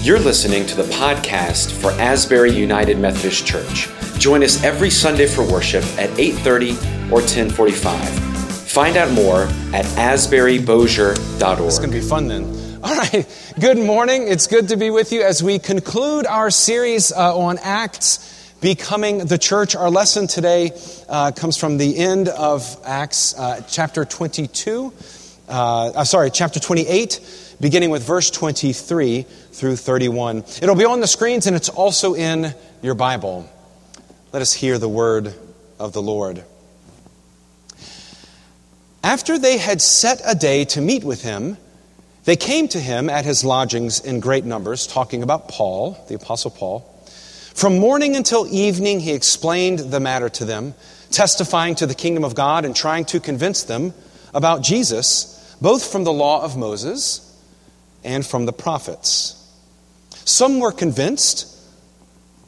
You're listening to the podcast for Asbury United Methodist Church. Join us every Sunday for worship at 8:30 or 10:45. Find out more at asburybosier.org. It's going to be fun then. All right. Good morning. It's good to be with you as we conclude our series uh, on Acts becoming the church. Our lesson today uh, comes from the end of Acts uh, chapter 22. Uh, sorry, chapter 28 beginning with verse 23 through 31. It'll be on the screens and it's also in your Bible. Let us hear the word of the Lord. After they had set a day to meet with him, they came to him at his lodgings in great numbers, talking about Paul, the Apostle Paul. From morning until evening, he explained the matter to them, testifying to the kingdom of God and trying to convince them about Jesus, both from the law of Moses and from the prophets. Some were convinced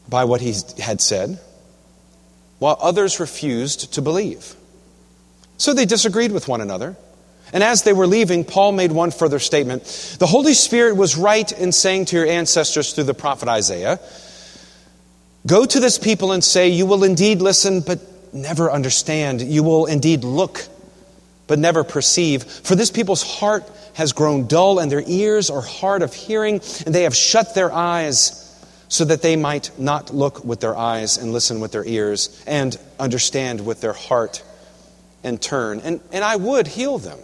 by what he had said, while others refused to believe. So they disagreed with one another. And as they were leaving, Paul made one further statement. The Holy Spirit was right in saying to your ancestors through the prophet Isaiah, Go to this people and say, You will indeed listen, but never understand. You will indeed look, but never perceive. For this people's heart has grown dull, and their ears are hard of hearing, and they have shut their eyes so that they might not look with their eyes and listen with their ears and understand with their heart and turn. And, and I would heal them.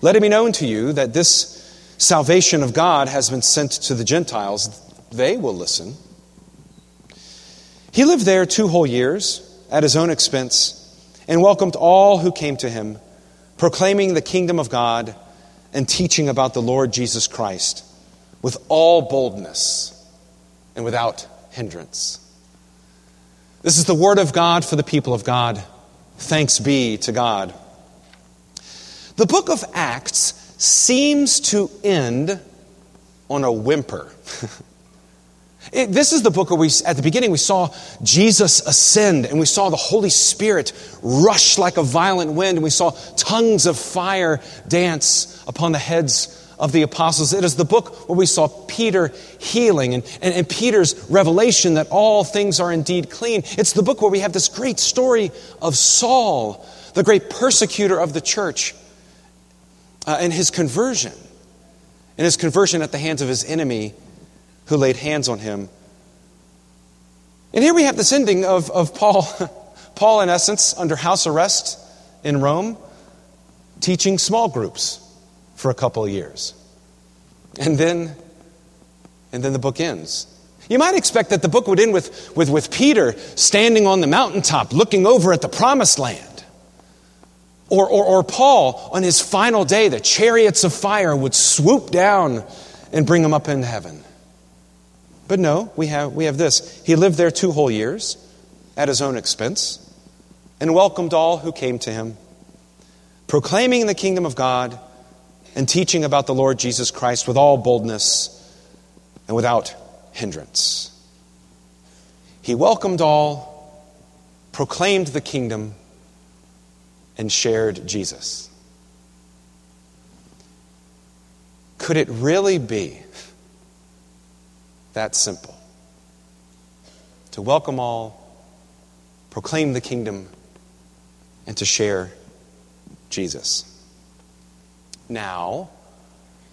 Let it be known to you that this salvation of God has been sent to the Gentiles. They will listen. He lived there two whole years at his own expense and welcomed all who came to him proclaiming the kingdom of God and teaching about the Lord Jesus Christ with all boldness and without hindrance. This is the word of God for the people of God. Thanks be to God. The book of Acts seems to end on a whimper. It, this is the book where we, at the beginning, we saw Jesus ascend and we saw the Holy Spirit rush like a violent wind and we saw tongues of fire dance upon the heads of the apostles. It is the book where we saw Peter healing and, and, and Peter's revelation that all things are indeed clean. It's the book where we have this great story of Saul, the great persecutor of the church, uh, and his conversion. And his conversion at the hands of his enemy who laid hands on him. And here we have this ending of, of Paul, Paul, in essence, under house arrest in Rome, teaching small groups for a couple of years. And then, and then the book ends. You might expect that the book would end with, with, with Peter standing on the mountaintop looking over at the promised land. Or, or, or Paul, on his final day, the chariots of fire would swoop down and bring him up into heaven. But no, we have, we have this. He lived there two whole years at his own expense and welcomed all who came to him, proclaiming the kingdom of God and teaching about the Lord Jesus Christ with all boldness and without hindrance. He welcomed all, proclaimed the kingdom, and shared Jesus. Could it really be that simple. To welcome all, proclaim the kingdom, and to share Jesus. Now,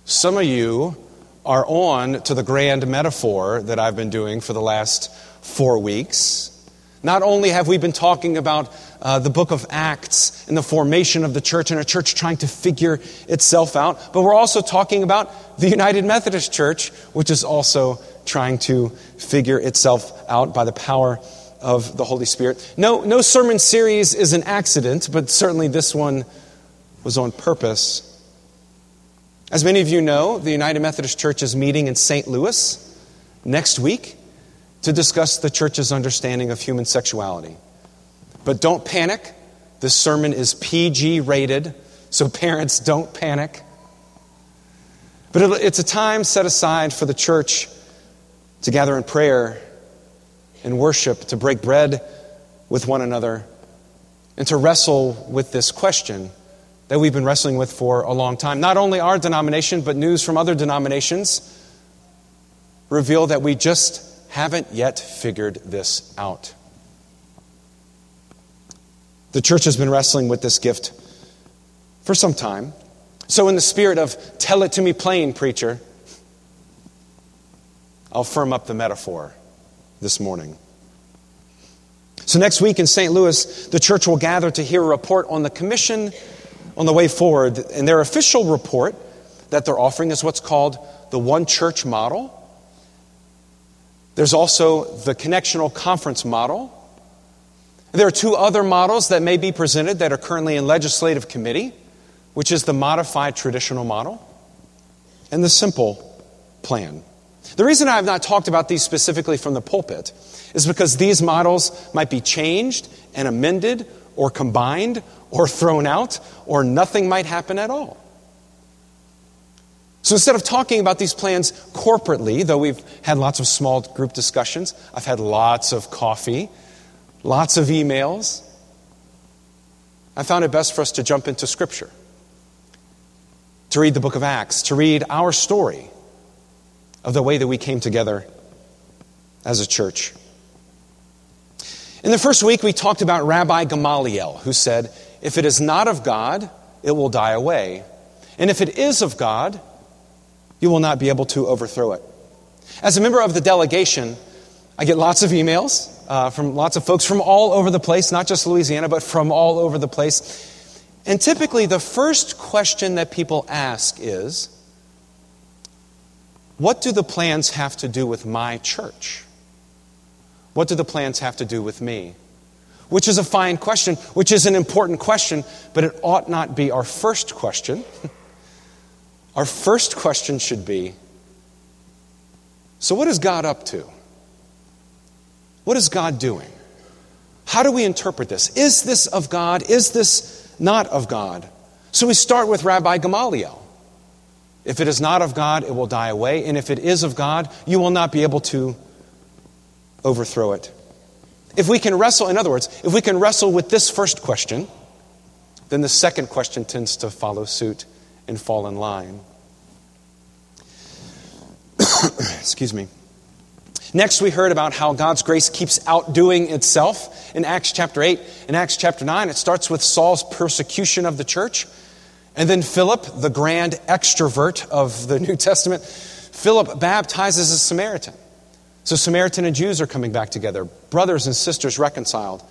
some of you are on to the grand metaphor that I've been doing for the last four weeks. Not only have we been talking about uh, the book of Acts and the formation of the church and a church trying to figure itself out, but we're also talking about the United Methodist Church, which is also trying to figure itself out by the power of the Holy Spirit. No, no sermon series is an accident, but certainly this one was on purpose. As many of you know, the United Methodist Church is meeting in St. Louis next week to discuss the church's understanding of human sexuality. But don't panic. This sermon is PG rated, so parents don't panic. But it's a time set aside for the church to gather in prayer and worship, to break bread with one another, and to wrestle with this question that we've been wrestling with for a long time. Not only our denomination, but news from other denominations reveal that we just haven't yet figured this out. The church has been wrestling with this gift for some time. So, in the spirit of tell it to me plain, preacher, I'll firm up the metaphor this morning. So, next week in St. Louis, the church will gather to hear a report on the commission on the way forward. And their official report that they're offering is what's called the One Church model. There's also the Connectional Conference model. There are two other models that may be presented that are currently in legislative committee, which is the modified traditional model and the simple plan. The reason I have not talked about these specifically from the pulpit is because these models might be changed and amended or combined or thrown out or nothing might happen at all. So instead of talking about these plans corporately, though we've had lots of small group discussions, I've had lots of coffee, lots of emails, I found it best for us to jump into Scripture, to read the book of Acts, to read our story of the way that we came together as a church. In the first week, we talked about Rabbi Gamaliel, who said, If it is not of God, it will die away. And if it is of God, you will not be able to overthrow it. As a member of the delegation, I get lots of emails uh, from lots of folks from all over the place, not just Louisiana, but from all over the place. And typically, the first question that people ask is, what do the plans have to do with my church? What do the plans have to do with me? Which is a fine question, which is an important question, but it ought not be our first question. our first question should be so, what is God up to? What is God doing? How do we interpret this? Is this of God? Is this not of God? So we start with Rabbi Gamaliel. If it is not of God, it will die away. And if it is of God, you will not be able to overthrow it. If we can wrestle, in other words, if we can wrestle with this first question, then the second question tends to follow suit and fall in line. Excuse me. Next, we heard about how God's grace keeps outdoing itself in Acts chapter 8. In Acts chapter 9, it starts with Saul's persecution of the church. And then Philip, the grand extrovert of the New Testament, Philip baptizes a Samaritan. So Samaritan and Jews are coming back together, brothers and sisters reconciled.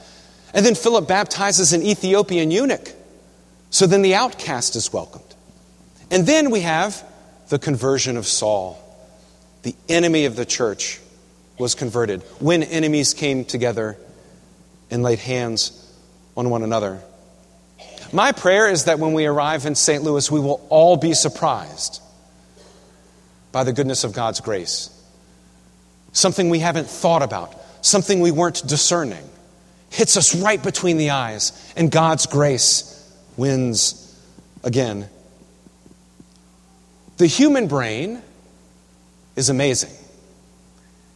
And then Philip baptizes an Ethiopian eunuch. So then the outcast is welcomed. And then we have the conversion of Saul. The enemy of the church was converted when enemies came together and laid hands on one another. My prayer is that when we arrive in St. Louis, we will all be surprised by the goodness of God's grace. Something we haven't thought about, something we weren't discerning, hits us right between the eyes, and God's grace wins again. The human brain is amazing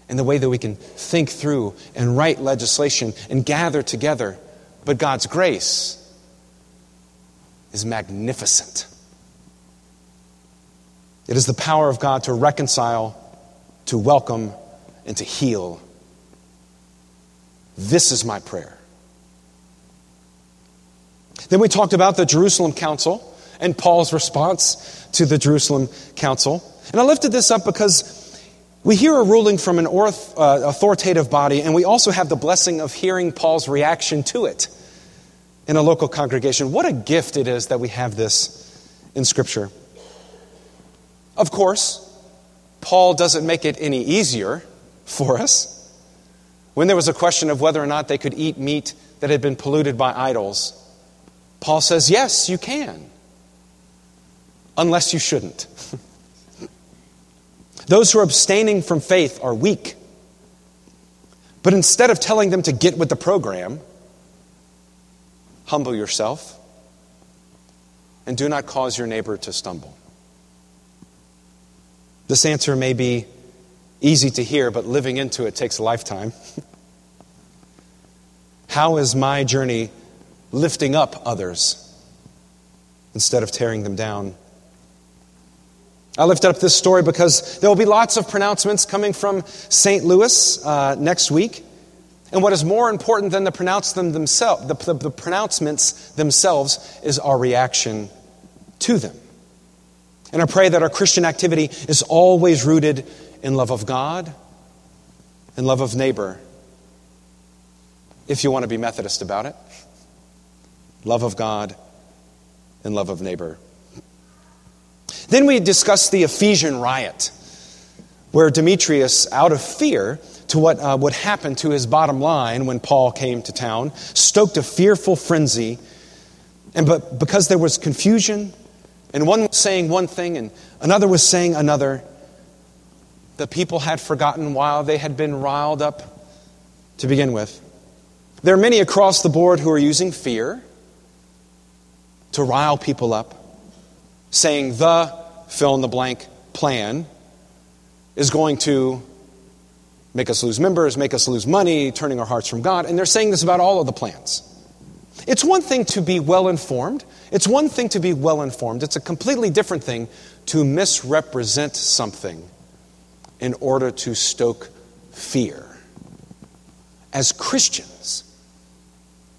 in the way that we can think through and write legislation and gather together, but God's grace is magnificent. It is the power of God to reconcile, to welcome, and to heal. This is my prayer. Then we talked about the Jerusalem Council and Paul's response to the Jerusalem Council. And I lifted this up because we hear a ruling from an uh, authoritative body, and we also have the blessing of hearing Paul's reaction to it in a local congregation. What a gift it is that we have this in Scripture. Of course, Paul doesn't make it any easier for us. When there was a question of whether or not they could eat meat that had been polluted by idols, Paul says, Yes, you can, unless you shouldn't. Those who are abstaining from faith are weak. But instead of telling them to get with the program, Humble yourself and do not cause your neighbor to stumble. This answer may be easy to hear, but living into it takes a lifetime. How is my journey lifting up others instead of tearing them down? I lifted up this story because there will be lots of pronouncements coming from St. Louis uh, next week. And what is more important than the, pronounce them themselves, the, the, the pronouncements themselves is our reaction to them. And I pray that our Christian activity is always rooted in love of God and love of neighbor, if you want to be Methodist about it. Love of God and love of neighbor. Then we discuss the Ephesian riot, where Demetrius, out of fear to what uh, would happen to his bottom line when Paul came to town, stoked a fearful frenzy. And but because there was confusion, and one was saying one thing and another was saying another, the people had forgotten why they had been riled up to begin with. There are many across the board who are using fear to rile people up, saying the fill in the blank plan is going to make us lose members, make us lose money, turning our hearts from God. And they're saying this about all of the plans. It's one thing to be well informed. It's one thing to be well informed. It's a completely different thing to misrepresent something in order to stoke fear. As Christians,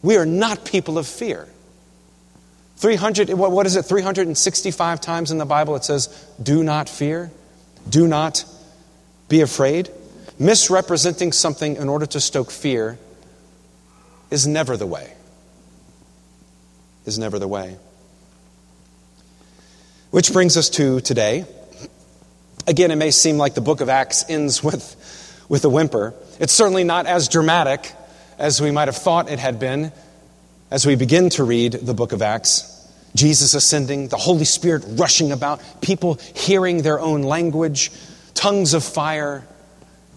we are not people of fear. 300, what is it, 365 times in the Bible it says, do not fear, do not be afraid. Misrepresenting something in order to stoke fear is never the way. Is never the way. Which brings us to today. Again, it may seem like the book of Acts ends with, with a whimper. It's certainly not as dramatic as we might have thought it had been as we begin to read the book of Acts. Jesus ascending, the Holy Spirit rushing about, people hearing their own language, tongues of fire,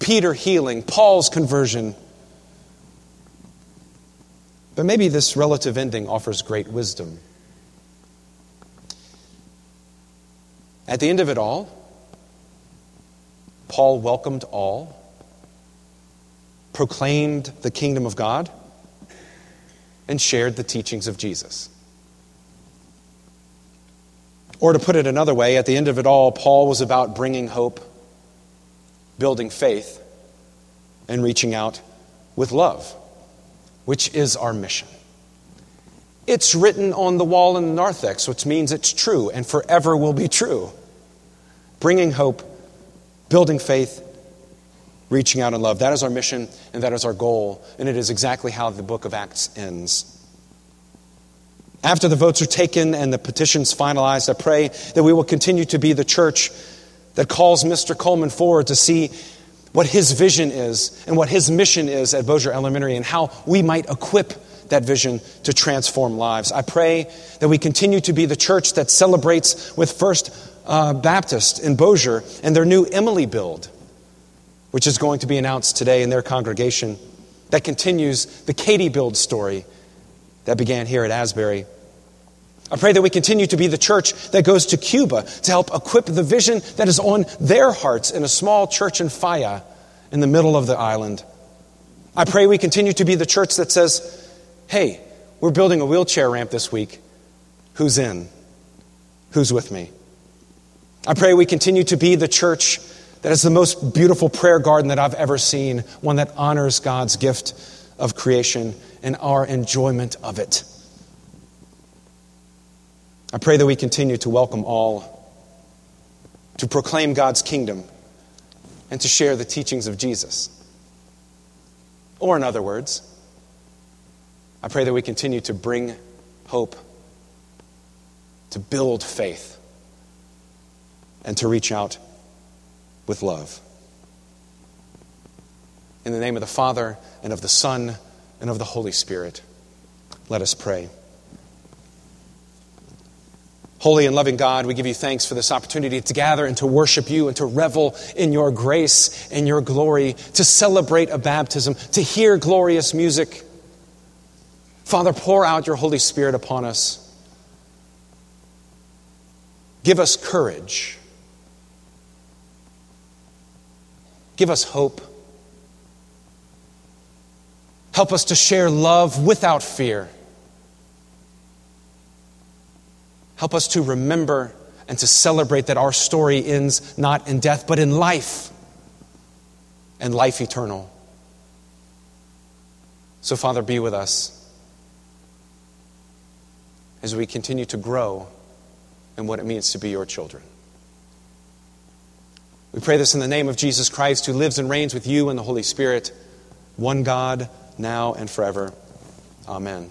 Peter healing, Paul's conversion. But maybe this relative ending offers great wisdom. At the end of it all, Paul welcomed all, proclaimed the kingdom of God, and shared the teachings of Jesus. Or to put it another way, at the end of it all, Paul was about bringing hope, building faith, and reaching out with love, which is our mission. It's written on the wall in the narthex, which means it's true and forever will be true. Bringing hope, building faith, reaching out in love. That is our mission and that is our goal, and it is exactly how the book of Acts ends. After the votes are taken and the petitions finalized, I pray that we will continue to be the church that calls Mr. Coleman forward to see what his vision is and what his mission is at Bossier Elementary and how we might equip that vision to transform lives. I pray that we continue to be the church that celebrates with First uh, Baptist in Bossier and their new Emily build, which is going to be announced today in their congregation, that continues the Katie build story that began here at Asbury. I pray that we continue to be the church that goes to Cuba to help equip the vision that is on their hearts in a small church in Faya in the middle of the island. I pray we continue to be the church that says, hey, we're building a wheelchair ramp this week. Who's in? Who's with me? I pray we continue to be the church that is the most beautiful prayer garden that I've ever seen, one that honors God's gift of creation and our enjoyment of it. I pray that we continue to welcome all, to proclaim God's kingdom, and to share the teachings of Jesus. Or, in other words, I pray that we continue to bring hope, to build faith, and to reach out with love. In the name of the Father, and of the Son, and of the Holy Spirit. Let us pray. Holy and loving God, we give you thanks for this opportunity to gather and to worship you and to revel in your grace and your glory, to celebrate a baptism, to hear glorious music. Father, pour out your Holy Spirit upon us. Give us courage. Give us hope. Help us to share love without fear. Help us to remember and to celebrate that our story ends not in death, but in life and life eternal. So, Father, be with us as we continue to grow in what it means to be your children. We pray this in the name of Jesus Christ, who lives and reigns with you and the Holy Spirit, one God, now and forever. Amen.